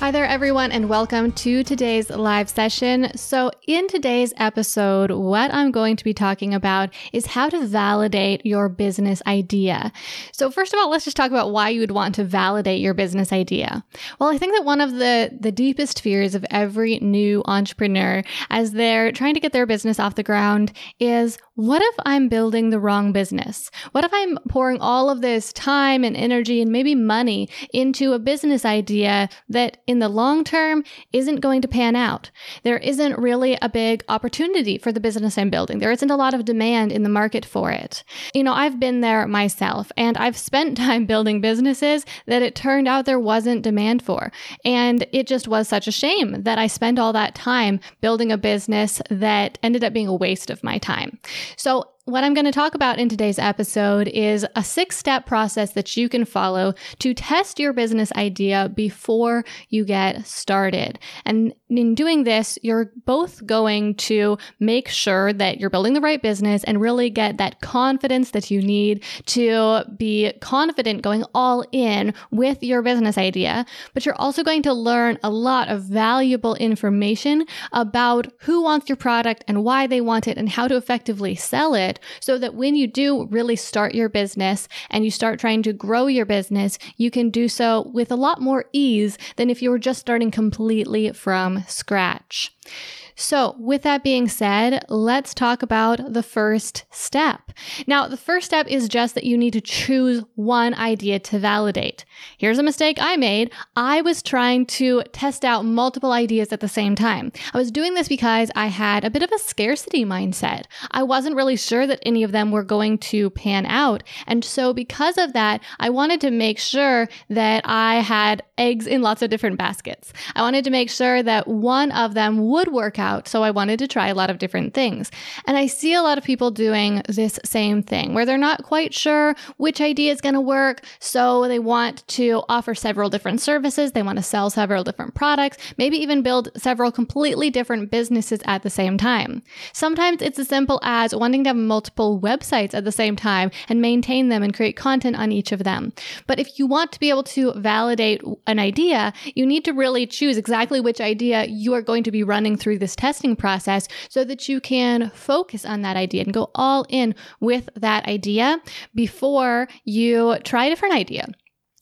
Hi there, everyone, and welcome to today's live session. So, in today's episode, what I'm going to be talking about is how to validate your business idea. So, first of all, let's just talk about why you would want to validate your business idea. Well, I think that one of the, the deepest fears of every new entrepreneur as they're trying to get their business off the ground is what if I'm building the wrong business? What if I'm pouring all of this time and energy and maybe money into a business idea that in the long term isn't going to pan out? There isn't really a big opportunity for the business I'm building. There isn't a lot of demand in the market for it. You know, I've been there myself and I've spent time building businesses that it turned out there wasn't demand for. And it just was such a shame that I spent all that time building a business that ended up being a waste of my time. So what I'm going to talk about in today's episode is a six step process that you can follow to test your business idea before you get started. And in doing this, you're both going to make sure that you're building the right business and really get that confidence that you need to be confident going all in with your business idea. But you're also going to learn a lot of valuable information about who wants your product and why they want it and how to effectively sell it so that when you do really start your business and you start trying to grow your business, you can do so with a lot more ease than if you were just starting completely from scratch. So, with that being said, let's talk about the first step. Now, the first step is just that you need to choose one idea to validate. Here's a mistake I made. I was trying to test out multiple ideas at the same time. I was doing this because I had a bit of a scarcity mindset. I wasn't really sure that any of them were going to pan out. And so, because of that, I wanted to make sure that I had eggs in lots of different baskets. I wanted to make sure that one of them would work out out. So I wanted to try a lot of different things. And I see a lot of people doing this same thing where they're not quite sure which idea is going to work. So they want to offer several different services. They want to sell several different products, maybe even build several completely different businesses at the same time. Sometimes it's as simple as wanting to have multiple websites at the same time and maintain them and create content on each of them. But if you want to be able to validate an idea, you need to really choose exactly which idea you are going to be running through this testing process so that you can focus on that idea and go all in with that idea before you try a different idea.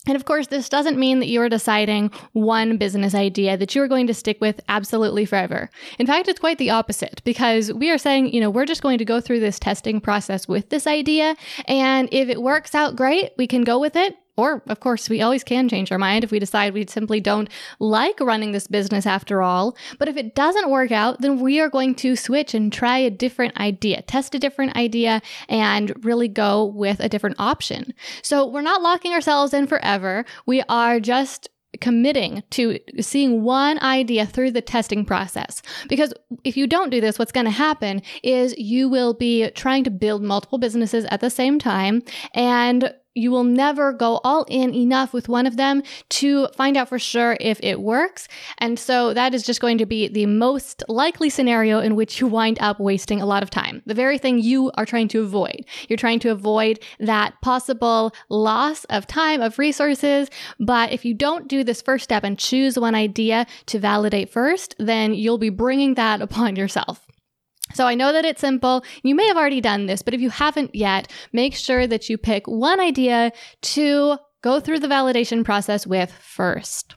And of course, this doesn't mean that you are deciding one business idea that you are going to stick with absolutely forever. In fact, it's quite the opposite because we are saying, you know, we're just going to go through this testing process with this idea. And if it works out great, we can go with it. Or, of course, we always can change our mind if we decide we simply don't like running this business after all. But if it doesn't work out, then we are going to switch and try a different idea, test a different idea, and really go with a different option. So we're not locking ourselves in forever. We are just committing to seeing one idea through the testing process. Because if you don't do this, what's going to happen is you will be trying to build multiple businesses at the same time and you will never go all in enough with one of them to find out for sure if it works. And so that is just going to be the most likely scenario in which you wind up wasting a lot of time. The very thing you are trying to avoid. You're trying to avoid that possible loss of time, of resources. But if you don't do this first step and choose one idea to validate first, then you'll be bringing that upon yourself. So I know that it's simple. You may have already done this, but if you haven't yet, make sure that you pick one idea to go through the validation process with first.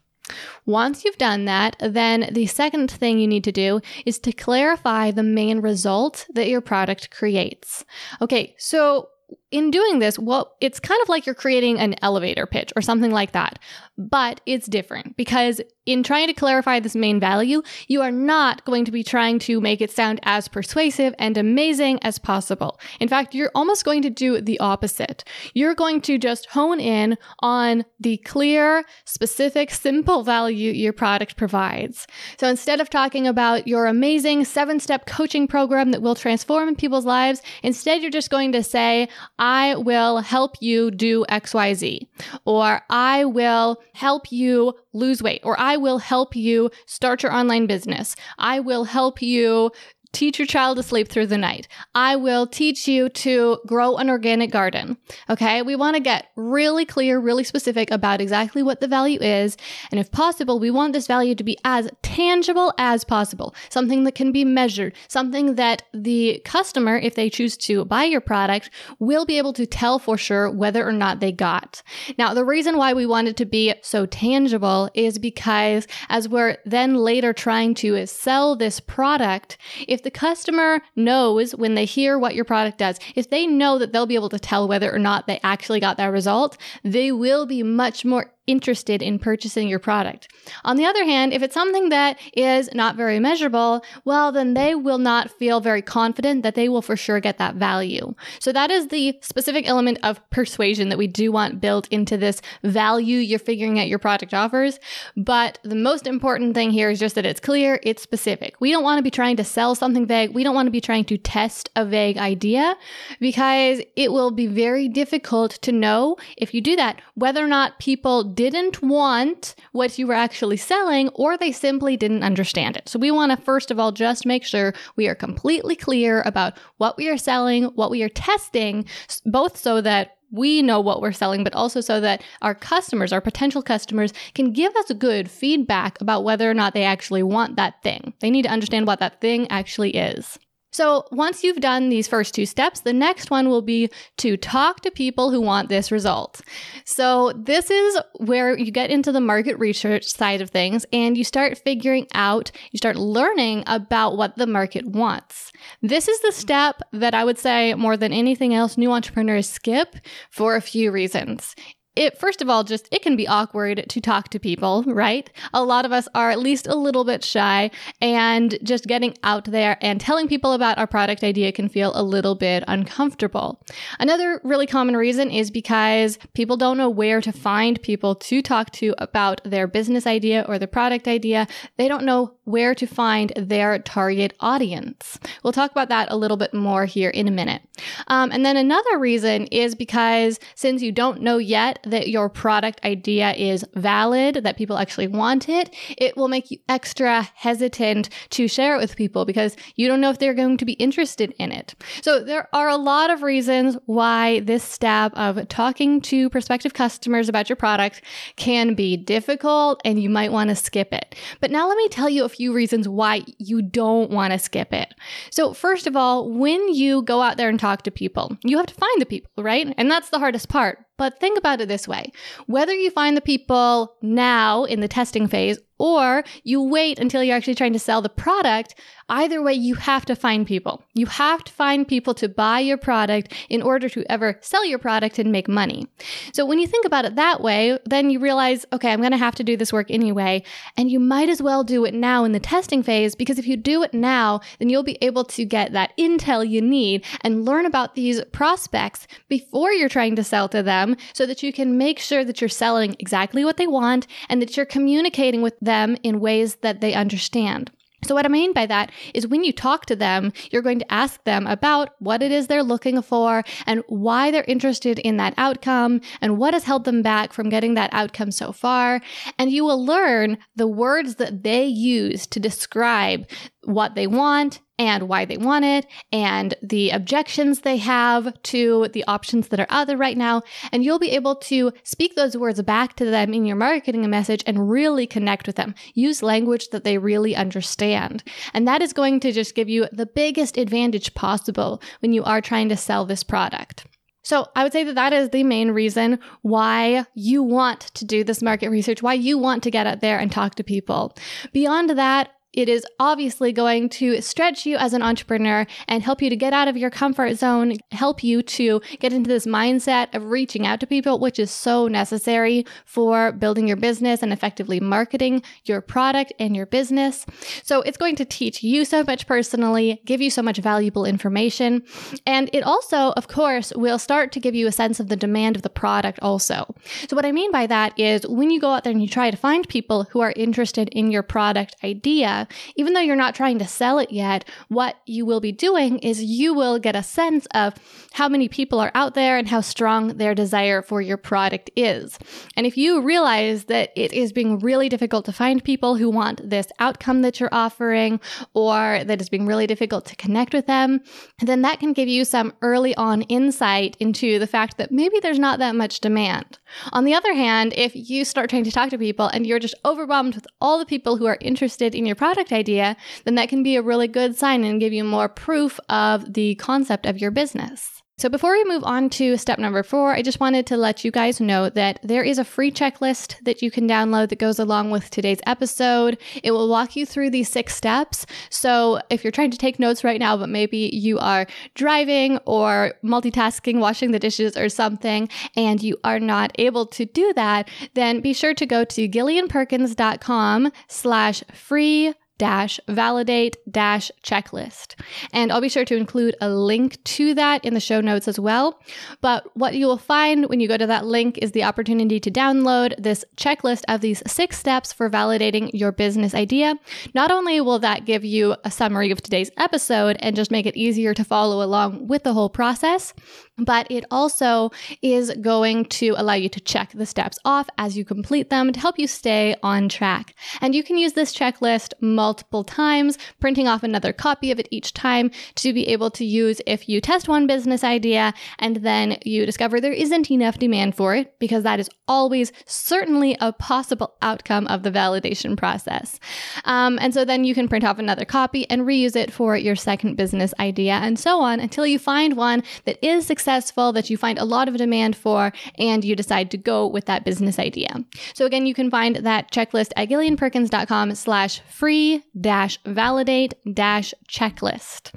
Once you've done that, then the second thing you need to do is to clarify the main result that your product creates. Okay, so in doing this, well, it's kind of like you're creating an elevator pitch or something like that. But it's different because in trying to clarify this main value, you are not going to be trying to make it sound as persuasive and amazing as possible. In fact, you're almost going to do the opposite. You're going to just hone in on the clear, specific, simple value your product provides. So instead of talking about your amazing seven step coaching program that will transform people's lives, instead you're just going to say, I will help you do XYZ, or I will help you lose weight, or I will help you start your online business. I will help you teach your child to sleep through the night. I will teach you to grow an organic garden. Okay. We want to get really clear, really specific about exactly what the value is. And if possible, we want this value to be as tangible as possible, something that can be measured, something that the customer, if they choose to buy your product, will be able to tell for sure whether or not they got. Now, the reason why we want it to be so tangible is because as we're then later trying to sell this product, if the customer knows when they hear what your product does, if they know that they'll be able to tell whether or not they actually got that result, they will be much more interested in purchasing your product. On the other hand, if it's something that is not very measurable, well, then they will not feel very confident that they will for sure get that value. So that is the specific element of persuasion that we do want built into this value you're figuring out your product offers. But the most important thing here is just that it's clear, it's specific. We don't want to be trying to sell something vague. We don't want to be trying to test a vague idea because it will be very difficult to know if you do that whether or not people didn't want what you were actually selling or they simply didn't understand it. So we want to first of all just make sure we are completely clear about what we are selling, what we are testing, both so that we know what we're selling, but also so that our customers, our potential customers, can give us good feedback about whether or not they actually want that thing. They need to understand what that thing actually is. So once you've done these first two steps, the next one will be to talk to people who want this result. So this is where you get into the market research side of things and you start figuring out, you start learning about what the market wants. This is the step that I would say more than anything else new entrepreneurs skip for a few reasons it first of all just it can be awkward to talk to people right? A lot of us are at least a little bit shy and just getting out there and telling people about our product idea can feel a little bit uncomfortable. Another really common reason is because people don't know where to find people to talk to about their business idea or the product idea. They don't know where to find their target audience. We'll talk about that a little bit more here in a minute. Um, and then another reason is because since you don't know yet that your product idea is valid, that people actually want it, it will make you extra hesitant to share it with people because you don't know if they're going to be interested in it. So there are a lot of reasons why this step of talking to prospective customers about your product can be difficult and you might want to skip it. But now let me tell you a few reasons why you don't want to skip it. So first of all, when you go out there and talk to people, you have to find the people, right? And that's the hardest part. But think about it this way. Whether you find the people now in the testing phase or you wait until you're actually trying to sell the product, either way, you have to find people. You have to find people to buy your product in order to ever sell your product and make money. So when you think about it that way, then you realize, okay, I'm going to have to do this work anyway. And you might as well do it now in the testing phase because if you do it now, then you'll be able to get that intel you need and learn about these prospects before you're trying to sell to them so that you can make sure that you're selling exactly what they want and that you're communicating with them them in ways that they understand. So, what I mean by that is when you talk to them, you're going to ask them about what it is they're looking for and why they're interested in that outcome and what has held them back from getting that outcome so far. And you will learn the words that they use to describe what they want and why they want it and the objections they have to the options that are out there right now. And you'll be able to speak those words back to them in your marketing message and really connect with them. Use language that they really understand. And that is going to just give you the biggest advantage possible when you are trying to sell this product. So I would say that that is the main reason why you want to do this market research, why you want to get out there and talk to people. Beyond that, it is obviously going to stretch you as an entrepreneur and help you to get out of your comfort zone, help you to get into this mindset of reaching out to people, which is so necessary for building your business and effectively marketing your product and your business. So it's going to teach you so much personally, give you so much valuable information. And it also, of course, will start to give you a sense of the demand of the product also. So what I mean by that is when you go out there and you try to find people who are interested in your product idea, even though you're not trying to sell it yet, what you will be doing is you will get a sense of how many people are out there and how strong their desire for your product is. And if you realize that it is being really difficult to find people who want this outcome that you're offering, or that it's being really difficult to connect with them, then that can give you some early on insight into the fact that maybe there's not that much demand. On the other hand, if you start trying to talk to people and you're just overwhelmed with all the people who are interested in your product idea, then that can be a really good sign and give you more proof of the concept of your business. So, before we move on to step number four, I just wanted to let you guys know that there is a free checklist that you can download that goes along with today's episode. It will walk you through these six steps. So, if you're trying to take notes right now, but maybe you are driving or multitasking, washing the dishes or something, and you are not able to do that, then be sure to go to gillianperkins.com slash free dash validate dash checklist. And I'll be sure to include a link to that in the show notes as well. But what you will find when you go to that link is the opportunity to download this checklist of these six steps for validating your business idea. Not only will that give you a summary of today's episode and just make it easier to follow along with the whole process, but it also is going to allow you to check the steps off as you complete them to help you stay on track. And you can use this checklist multiple times, printing off another copy of it each time to be able to use if you test one business idea and then you discover there isn't enough demand for it, because that is always certainly a possible outcome of the validation process. Um, and so then you can print off another copy and reuse it for your second business idea and so on until you find one that is successful successful, that you find a lot of demand for, and you decide to go with that business idea. So again, you can find that checklist at gillianperkins.com slash free dash validate dash checklist.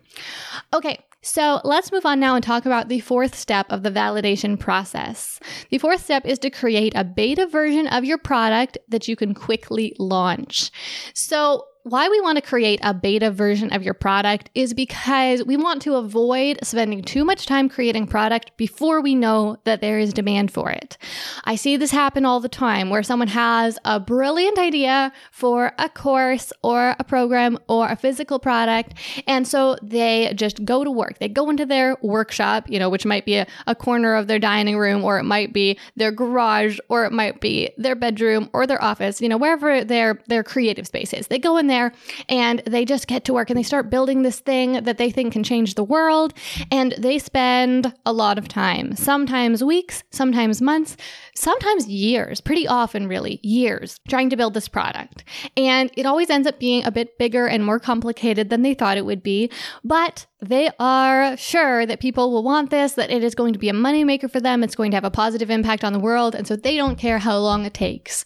Okay, so let's move on now and talk about the fourth step of the validation process. The fourth step is to create a beta version of your product that you can quickly launch. So why we want to create a beta version of your product is because we want to avoid spending too much time creating product before we know that there is demand for it. I see this happen all the time where someone has a brilliant idea for a course or a program or a physical product. And so they just go to work. They go into their workshop, you know, which might be a, a corner of their dining room or it might be their garage or it might be their bedroom or their office, you know, wherever their, their creative space is. They go in there there and they just get to work and they start building this thing that they think can change the world. And they spend a lot of time, sometimes weeks, sometimes months, sometimes years, pretty often, really, years trying to build this product. And it always ends up being a bit bigger and more complicated than they thought it would be. But they are sure that people will want this, that it is going to be a moneymaker for them, it's going to have a positive impact on the world. And so they don't care how long it takes.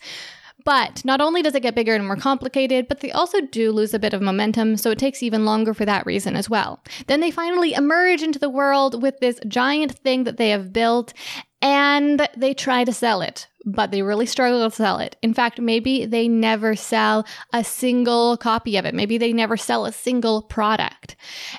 But not only does it get bigger and more complicated, but they also do lose a bit of momentum, so it takes even longer for that reason as well. Then they finally emerge into the world with this giant thing that they have built, and they try to sell it but they really struggle to sell it. In fact, maybe they never sell a single copy of it. Maybe they never sell a single product.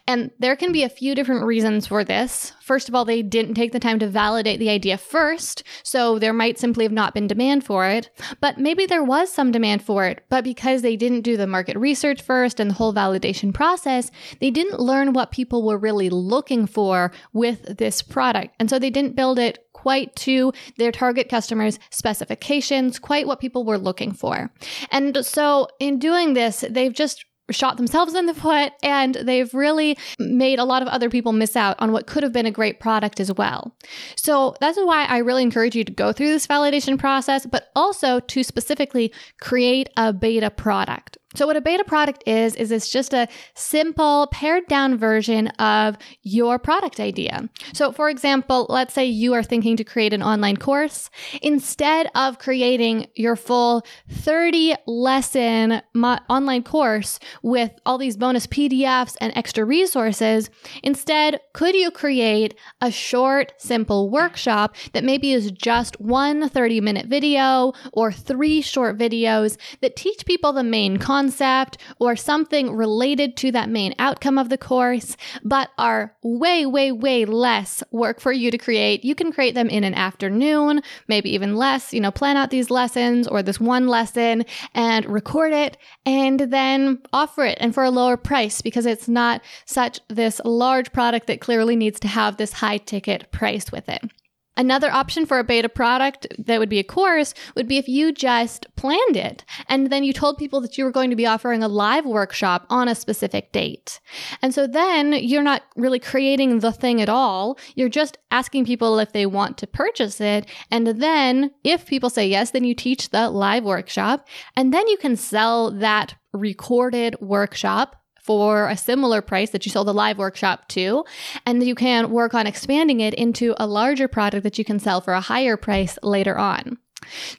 And there can be a few different reasons for this. First of all, they didn't take the time to validate the idea first, so there might simply have not been demand for it. But maybe there was some demand for it, but because they didn't do the market research first and the whole validation process, they didn't learn what people were really looking for with this product. And so they didn't build it quite to their target customers' specifications, quite what people were looking for. And so in doing this, they've just shot themselves in the foot and they've really made a lot of other people miss out on what could have been a great product as well. So that's why I really encourage you to go through this validation process, but also to specifically create a beta product. So what a beta product is is it's just a simple pared down version of your product idea. So for example, let's say you are thinking to create an online course, instead of creating your full 30 lesson mo- online course with all these bonus PDFs and extra resources, instead could you create a short simple workshop that maybe is just one 30 minute video or three short videos that teach people the main concept concept or something related to that main outcome of the course, but are way, way, way less work for you to create. You can create them in an afternoon, maybe even less. You know, plan out these lessons or this one lesson and record it and then offer it and for a lower price because it's not such this large product that clearly needs to have this high ticket price with it. Another option for a beta product that would be a course would be if you just planned it and then you told people that you were going to be offering a live workshop on a specific date. And so then you're not really creating the thing at all. You're just asking people if they want to purchase it. And then if people say yes, then you teach the live workshop and then you can sell that recorded workshop for a similar price that you sold the live workshop to. And you can work on expanding it into a larger product that you can sell for a higher price later on.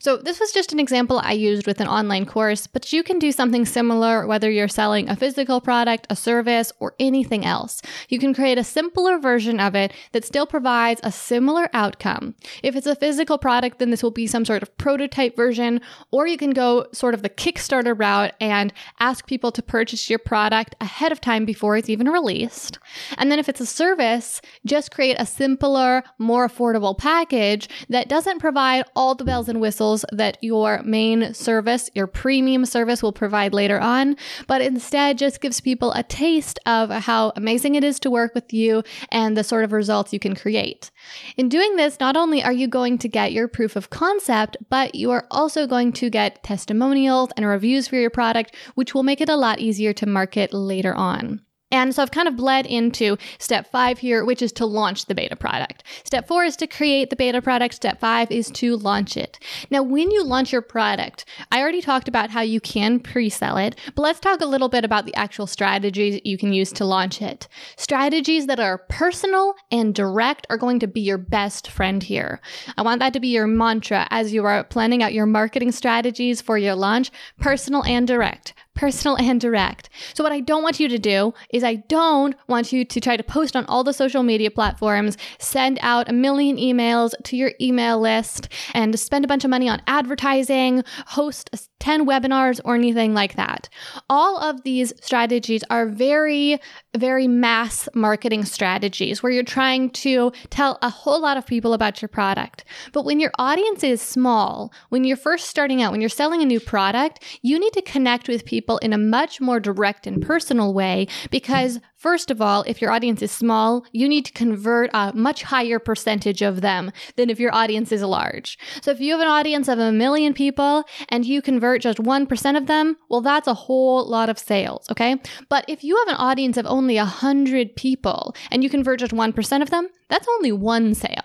So, this was just an example I used with an online course, but you can do something similar whether you're selling a physical product, a service, or anything else. You can create a simpler version of it that still provides a similar outcome. If it's a physical product, then this will be some sort of prototype version, or you can go sort of the Kickstarter route and ask people to purchase your product ahead of time before it's even released. And then if it's a service, just create a simpler, more affordable package that doesn't provide all the bells and whistles that your main service, your premium service will provide later on, but instead just gives people a taste of how amazing it is to work with you and the sort of results you can create. In doing this, not only are you going to get your proof of concept, but you are also going to get testimonials and reviews for your product, which will make it a lot easier to market later on. And so I've kind of bled into step five here, which is to launch the beta product. Step four is to create the beta product. Step five is to launch it. Now, when you launch your product, I already talked about how you can pre sell it, but let's talk a little bit about the actual strategies you can use to launch it. Strategies that are personal and direct are going to be your best friend here. I want that to be your mantra as you are planning out your marketing strategies for your launch personal and direct personal and direct. So, what I don't want you to do is, I don't want you to try to post on all the social media platforms, send out a million emails to your email list, and spend a bunch of money on advertising, host 10 webinars, or anything like that. All of these strategies are very, very mass marketing strategies where you're trying to tell a whole lot of people about your product. But when your audience is small, when you're first starting out, when you're selling a new product, you need to connect with people in a much more direct and personal way because First of all, if your audience is small, you need to convert a much higher percentage of them than if your audience is large. So if you have an audience of a million people and you convert just 1% of them, well, that's a whole lot of sales, okay? But if you have an audience of only 100 people and you convert just 1% of them, that's only one sale.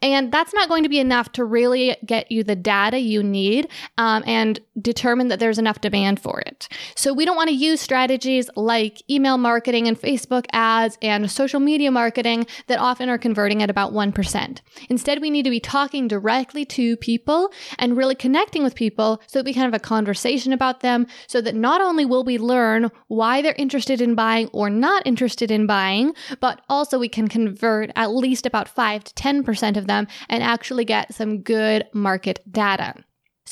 And that's not going to be enough to really get you the data you need um, and determine that there's enough demand for it. So, we don't want to use strategies like email marketing and Facebook ads and social media marketing that often are converting at about 1%. Instead, we need to be talking directly to people and really connecting with people so that we can have a conversation about them so that not only will we learn why they're interested in buying or not interested in buying, but also we can convert at least about 5 to 10% of them and actually get some good market data.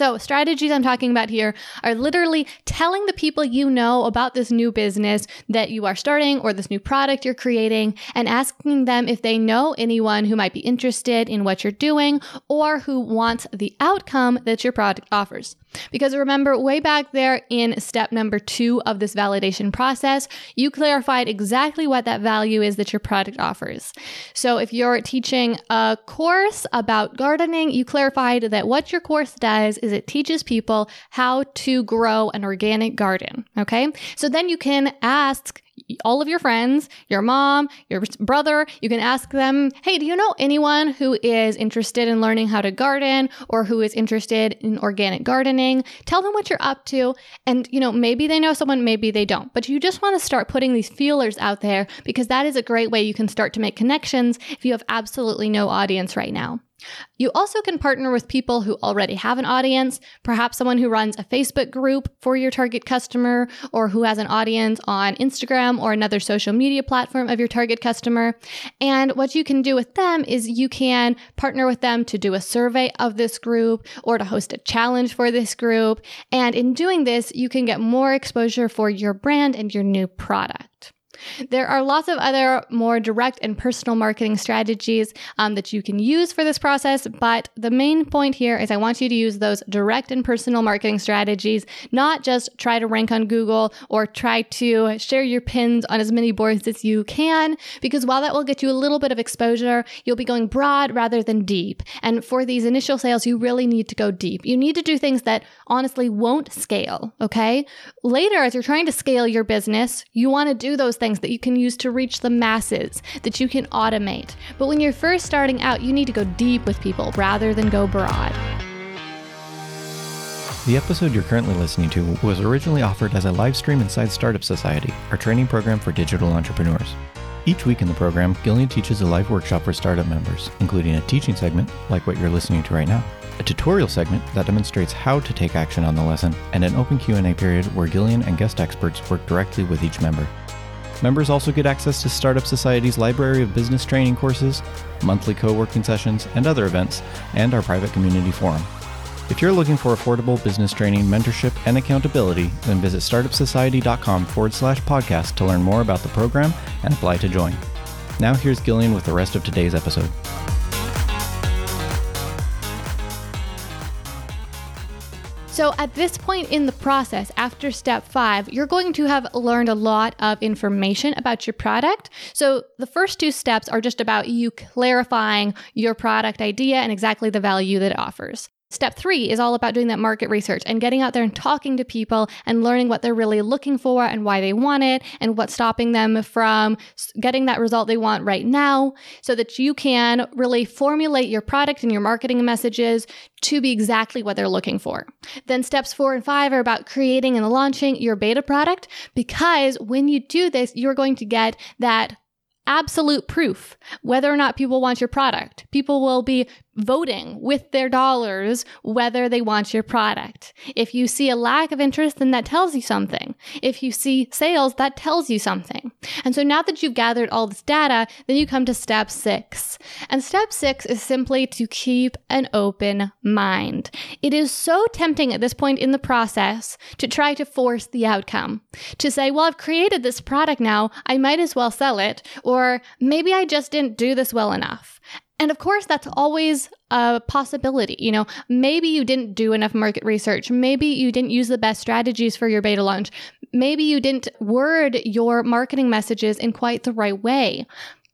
So, strategies I'm talking about here are literally telling the people you know about this new business that you are starting or this new product you're creating and asking them if they know anyone who might be interested in what you're doing or who wants the outcome that your product offers. Because remember, way back there in step number two of this validation process, you clarified exactly what that value is that your product offers. So if you're teaching a course about gardening, you clarified that what your course does is it teaches people how to grow an organic garden. Okay. So then you can ask all of your friends, your mom, your brother. You can ask them, hey, do you know anyone who is interested in learning how to garden or who is interested in organic gardening? Tell them what you're up to. And, you know, maybe they know someone, maybe they don't. But you just want to start putting these feelers out there because that is a great way you can start to make connections if you have absolutely no audience right now. You also can partner with people who already have an audience, perhaps someone who runs a Facebook group for your target customer or who has an audience on Instagram or another social media platform of your target customer. And what you can do with them is you can partner with them to do a survey of this group or to host a challenge for this group. And in doing this, you can get more exposure for your brand and your new product. There are lots of other more direct and personal marketing strategies um, that you can use for this process, but the main point here is I want you to use those direct and personal marketing strategies, not just try to rank on Google or try to share your pins on as many boards as you can, because while that will get you a little bit of exposure, you'll be going broad rather than deep. And for these initial sales, you really need to go deep. You need to do things that honestly won't scale, okay? Later, as you're trying to scale your business, you want to do those things things that you can use to reach the masses, that you can automate. But when you're first starting out, you need to go deep with people rather than go broad. The episode you're currently listening to was originally offered as a live stream inside Startup Society, our training program for digital entrepreneurs. Each week in the program, Gillian teaches a live workshop for startup members, including a teaching segment, like what you're listening to right now, a tutorial segment that demonstrates how to take action on the lesson, and an open Q&A period where Gillian and guest experts work directly with each member. Members also get access to Startup Society's library of business training courses, monthly co working sessions, and other events, and our private community forum. If you're looking for affordable business training, mentorship, and accountability, then visit startupsociety.com forward slash podcast to learn more about the program and apply to join. Now, here's Gillian with the rest of today's episode. So, at this point in the process, after step five, you're going to have learned a lot of information about your product. So, the first two steps are just about you clarifying your product idea and exactly the value that it offers. Step three is all about doing that market research and getting out there and talking to people and learning what they're really looking for and why they want it and what's stopping them from getting that result they want right now so that you can really formulate your product and your marketing messages to be exactly what they're looking for. Then steps four and five are about creating and launching your beta product because when you do this, you're going to get that absolute proof whether or not people want your product. People will be voting with their dollars whether they want your product. If you see a lack of interest, then that tells you something. If you see sales, that tells you something. And so now that you've gathered all this data, then you come to step six. And step six is simply to keep an open mind. It is so tempting at this point in the process to try to force the outcome, to say, well, I've created this product now, I might as well sell it, or maybe I just didn't do this well enough. And of course, that's always a possibility. You know, maybe you didn't do enough market research. Maybe you didn't use the best strategies for your beta launch. Maybe you didn't word your marketing messages in quite the right way.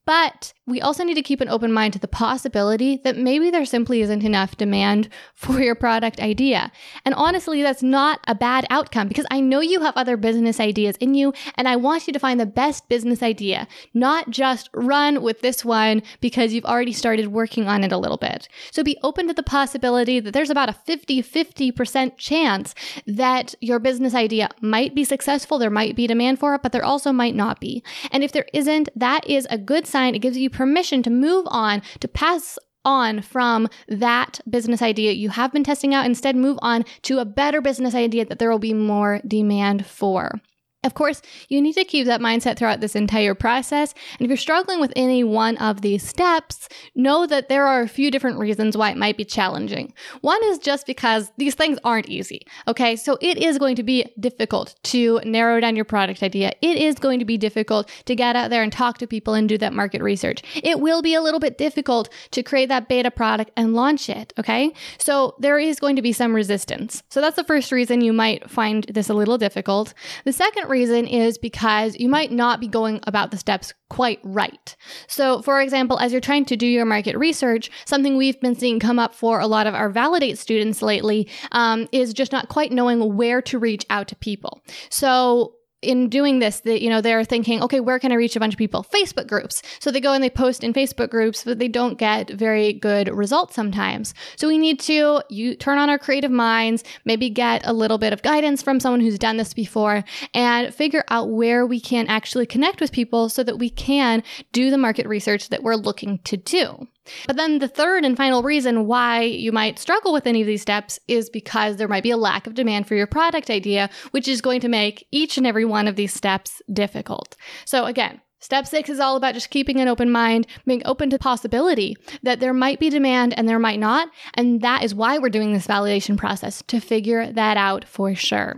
But we also need to keep an open mind to the possibility that maybe there simply isn't enough demand for your product idea. And honestly, that's not a bad outcome because I know you have other business ideas in you and I want you to find the best business idea, not just run with this one because you've already started working on it a little bit. So be open to the possibility that there's about a 50 50% chance that your business idea might be successful. There might be demand for it, but there also might not be. And if there isn't, that is a good sign. It gives you permission to move on, to pass on from that business idea you have been testing out. Instead, move on to a better business idea that there will be more demand for. Of course, you need to keep that mindset throughout this entire process. And if you're struggling with any one of these steps, know that there are a few different reasons why it might be challenging. One is just because these things aren't easy. Okay, so it is going to be difficult to narrow down your product idea. It is going to be difficult to get out there and talk to people and do that market research. It will be a little bit difficult to create that beta product and launch it. Okay, so there is going to be some resistance. So that's the first reason you might find this a little difficult. The second reason is because you might not be going about the steps quite right. So, for example, as you're trying to do your market research, something we've been seeing come up for a lot of our Validate students lately um, is just not quite knowing where to reach out to people. So, in doing this that you know they're thinking okay where can i reach a bunch of people? Facebook groups. So they go and they post in facebook groups but they don't get very good results sometimes. So we need to you turn on our creative minds maybe get a little bit of guidance from someone who's done this before and figure out where we can actually connect with people so that we can do the market research that we're looking to do but then the third and final reason why you might struggle with any of these steps is because there might be a lack of demand for your product idea, which is going to make each and every one of these steps difficult. So again, Step six is all about just keeping an open mind, being open to possibility that there might be demand and there might not. And that is why we're doing this validation process to figure that out for sure.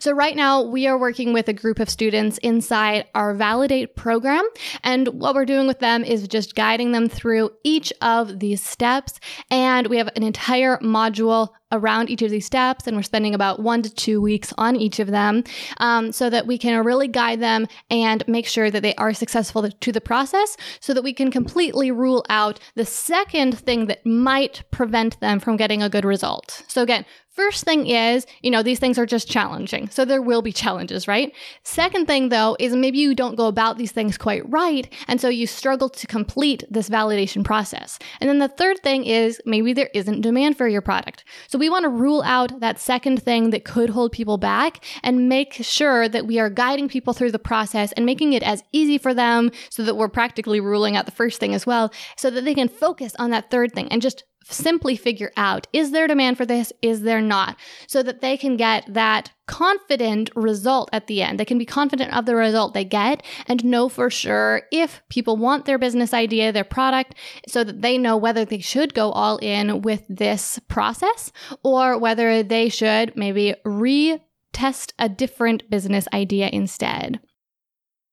So, right now, we are working with a group of students inside our Validate program. And what we're doing with them is just guiding them through each of these steps. And we have an entire module around each of these steps, and we're spending about one to two weeks on each of them um, so that we can really guide them and make sure that they are successful to the process so that we can completely rule out the second thing that might prevent them from getting a good result. So, again, First thing is, you know, these things are just challenging. So there will be challenges, right? Second thing though is maybe you don't go about these things quite right. And so you struggle to complete this validation process. And then the third thing is maybe there isn't demand for your product. So we want to rule out that second thing that could hold people back and make sure that we are guiding people through the process and making it as easy for them so that we're practically ruling out the first thing as well so that they can focus on that third thing and just simply figure out is there demand for this? Is there not? So that they can get that confident result at the end. They can be confident of the result they get and know for sure if people want their business idea their product so that they know whether they should go all in with this process or whether they should maybe retest a different business idea instead.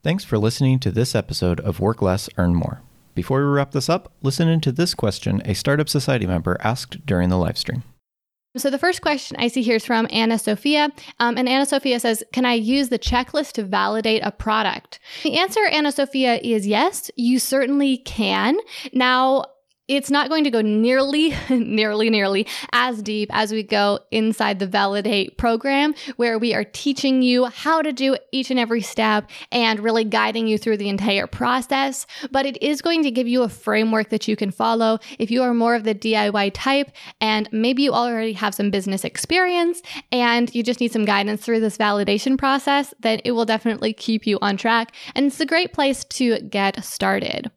Thanks for listening to this episode of work less earn more before we wrap this up, listen into this question a Startup Society member asked during the live stream. So the first question I see here is from Anna Sophia. Um, and Anna Sophia says, Can I use the checklist to validate a product? The answer, Anna Sophia, is yes, you certainly can. Now, it's not going to go nearly, nearly, nearly as deep as we go inside the Validate program, where we are teaching you how to do each and every step and really guiding you through the entire process. But it is going to give you a framework that you can follow if you are more of the DIY type and maybe you already have some business experience and you just need some guidance through this validation process, then it will definitely keep you on track. And it's a great place to get started.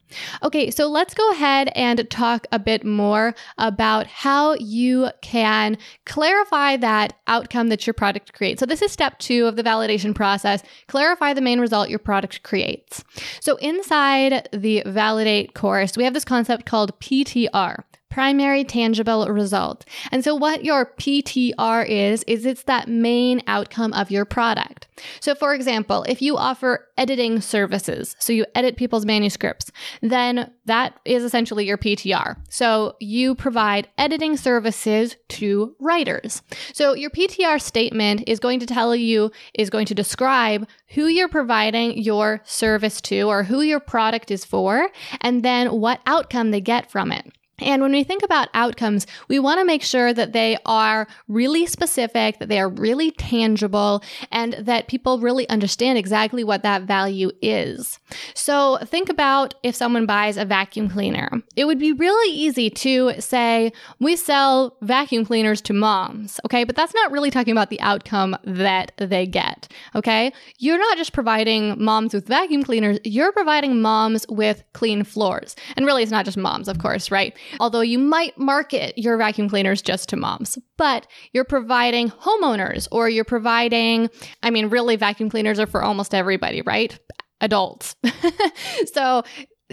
Okay, so let's go ahead and talk a bit more about how you can clarify that outcome that your product creates. So, this is step two of the validation process clarify the main result your product creates. So, inside the Validate course, we have this concept called PTR primary tangible result. And so what your PTR is, is it's that main outcome of your product. So for example, if you offer editing services, so you edit people's manuscripts, then that is essentially your PTR. So you provide editing services to writers. So your PTR statement is going to tell you, is going to describe who you're providing your service to or who your product is for, and then what outcome they get from it. And when we think about outcomes, we want to make sure that they are really specific, that they are really tangible, and that people really understand exactly what that value is. So think about if someone buys a vacuum cleaner. It would be really easy to say, we sell vacuum cleaners to moms, okay? But that's not really talking about the outcome that they get, okay? You're not just providing moms with vacuum cleaners, you're providing moms with clean floors. And really, it's not just moms, of course, right? Although you might market your vacuum cleaners just to moms, but you're providing homeowners or you're providing, I mean, really, vacuum cleaners are for almost everybody, right? Adults. so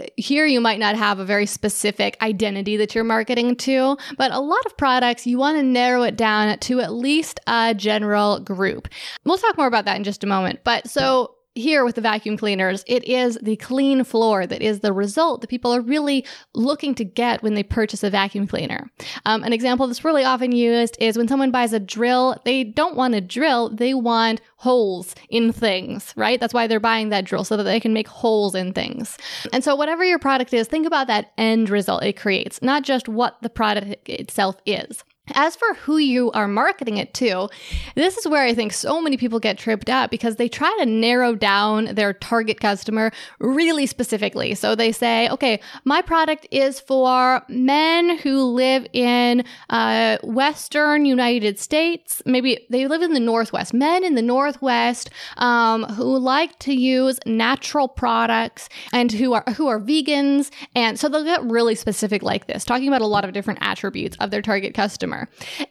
uh, here you might not have a very specific identity that you're marketing to, but a lot of products you want to narrow it down to at least a general group. We'll talk more about that in just a moment. But so here with the vacuum cleaners, it is the clean floor that is the result that people are really looking to get when they purchase a vacuum cleaner. Um, an example that's really often used is when someone buys a drill, they don't want a drill, they want holes in things, right? That's why they're buying that drill so that they can make holes in things. And so, whatever your product is, think about that end result it creates, not just what the product itself is. As for who you are marketing it to, this is where I think so many people get tripped up because they try to narrow down their target customer really specifically. So they say, okay, my product is for men who live in uh, Western United States. Maybe they live in the Northwest. Men in the Northwest um, who like to use natural products and who are who are vegans. And so they'll get really specific like this, talking about a lot of different attributes of their target customer.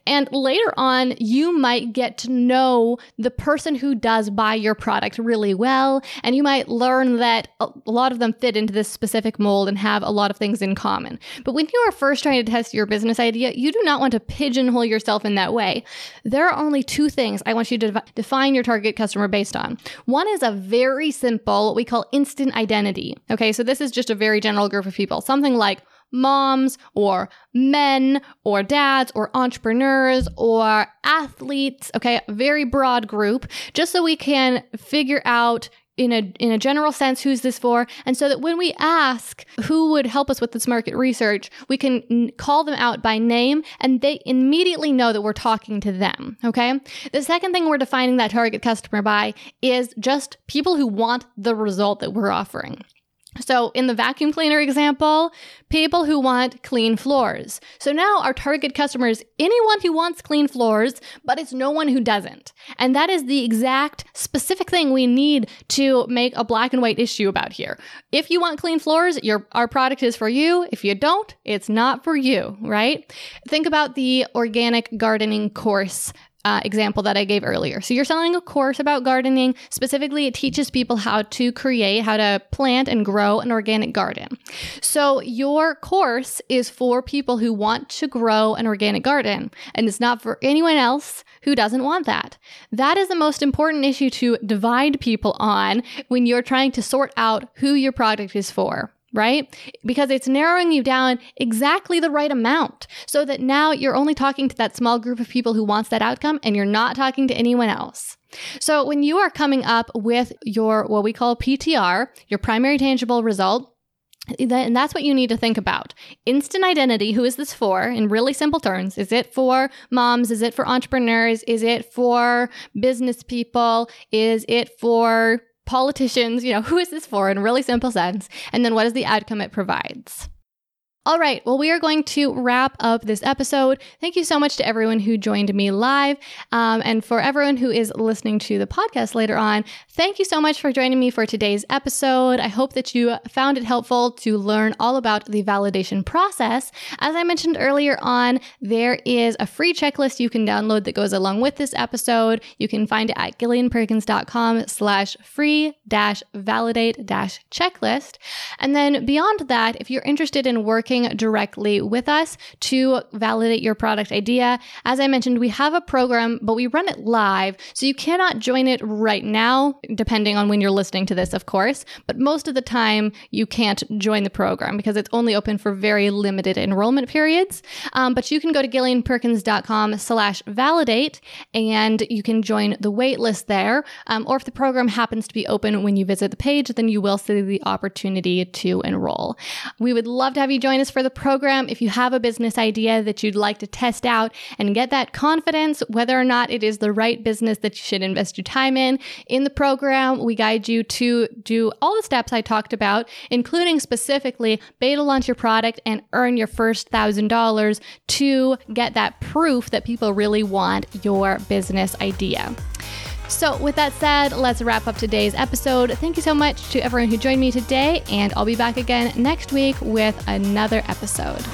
And later on, you might get to know the person who does buy your product really well. And you might learn that a lot of them fit into this specific mold and have a lot of things in common. But when you are first trying to test your business idea, you do not want to pigeonhole yourself in that way. There are only two things I want you to define your target customer based on. One is a very simple, what we call instant identity. Okay, so this is just a very general group of people. Something like moms or men or dads or entrepreneurs or athletes. Okay, very broad group, just so we can figure out in a in a general sense who's this for and so that when we ask who would help us with this market research we can n- call them out by name and they immediately know that we're talking to them okay the second thing we're defining that target customer by is just people who want the result that we're offering so, in the vacuum cleaner example, people who want clean floors. So now our target customer is anyone who wants clean floors, but it's no one who doesn't. And that is the exact specific thing we need to make a black and white issue about here. If you want clean floors, your our product is for you. If you don't, it's not for you, right? Think about the organic gardening course uh, example that I gave earlier. So you're selling a course about gardening. Specifically, it teaches people how to create, how to plant and grow an organic garden. So your course is for people who want to grow an organic garden, and it's not for anyone else who doesn't want that. That is the most important issue to divide people on when you're trying to sort out who your product is for right? Because it's narrowing you down exactly the right amount so that now you're only talking to that small group of people who wants that outcome and you're not talking to anyone else. So when you are coming up with your what we call PTR, your primary tangible result, and that's what you need to think about. Instant identity, who is this for in really simple terms? Is it for moms? Is it for entrepreneurs? Is it for business people? Is it for politicians, you know, who is this for in a really simple sense? And then what is the outcome it provides? All right, well, we are going to wrap up this episode. Thank you so much to everyone who joined me live. Um, and for everyone who is listening to the podcast later on, thank you so much for joining me for today's episode. I hope that you found it helpful to learn all about the validation process. As I mentioned earlier on, there is a free checklist you can download that goes along with this episode. You can find it at gillianperkins.com slash free dash validate dash checklist. And then beyond that, if you're interested in working working directly with us to validate your product idea. As I mentioned, we have a program, but we run it live. So you cannot join it right now, depending on when you're listening to this, of course. But most of the time, you can't join the program because it's only open for very limited enrollment periods. Um, but you can go to gillianperkins.com slash validate and you can join the waitlist there. Um, or if the program happens to be open when you visit the page, then you will see the opportunity to enroll. We would love to have you join join us for the program if you have a business idea that you'd like to test out and get that confidence whether or not it is the right business that you should invest your time in. In the program, we guide you to do all the steps I talked about, including specifically beta launch your product and earn your first $1,000 to get that proof that people really want your business idea. So, with that said, let's wrap up today's episode. Thank you so much to everyone who joined me today, and I'll be back again next week with another episode.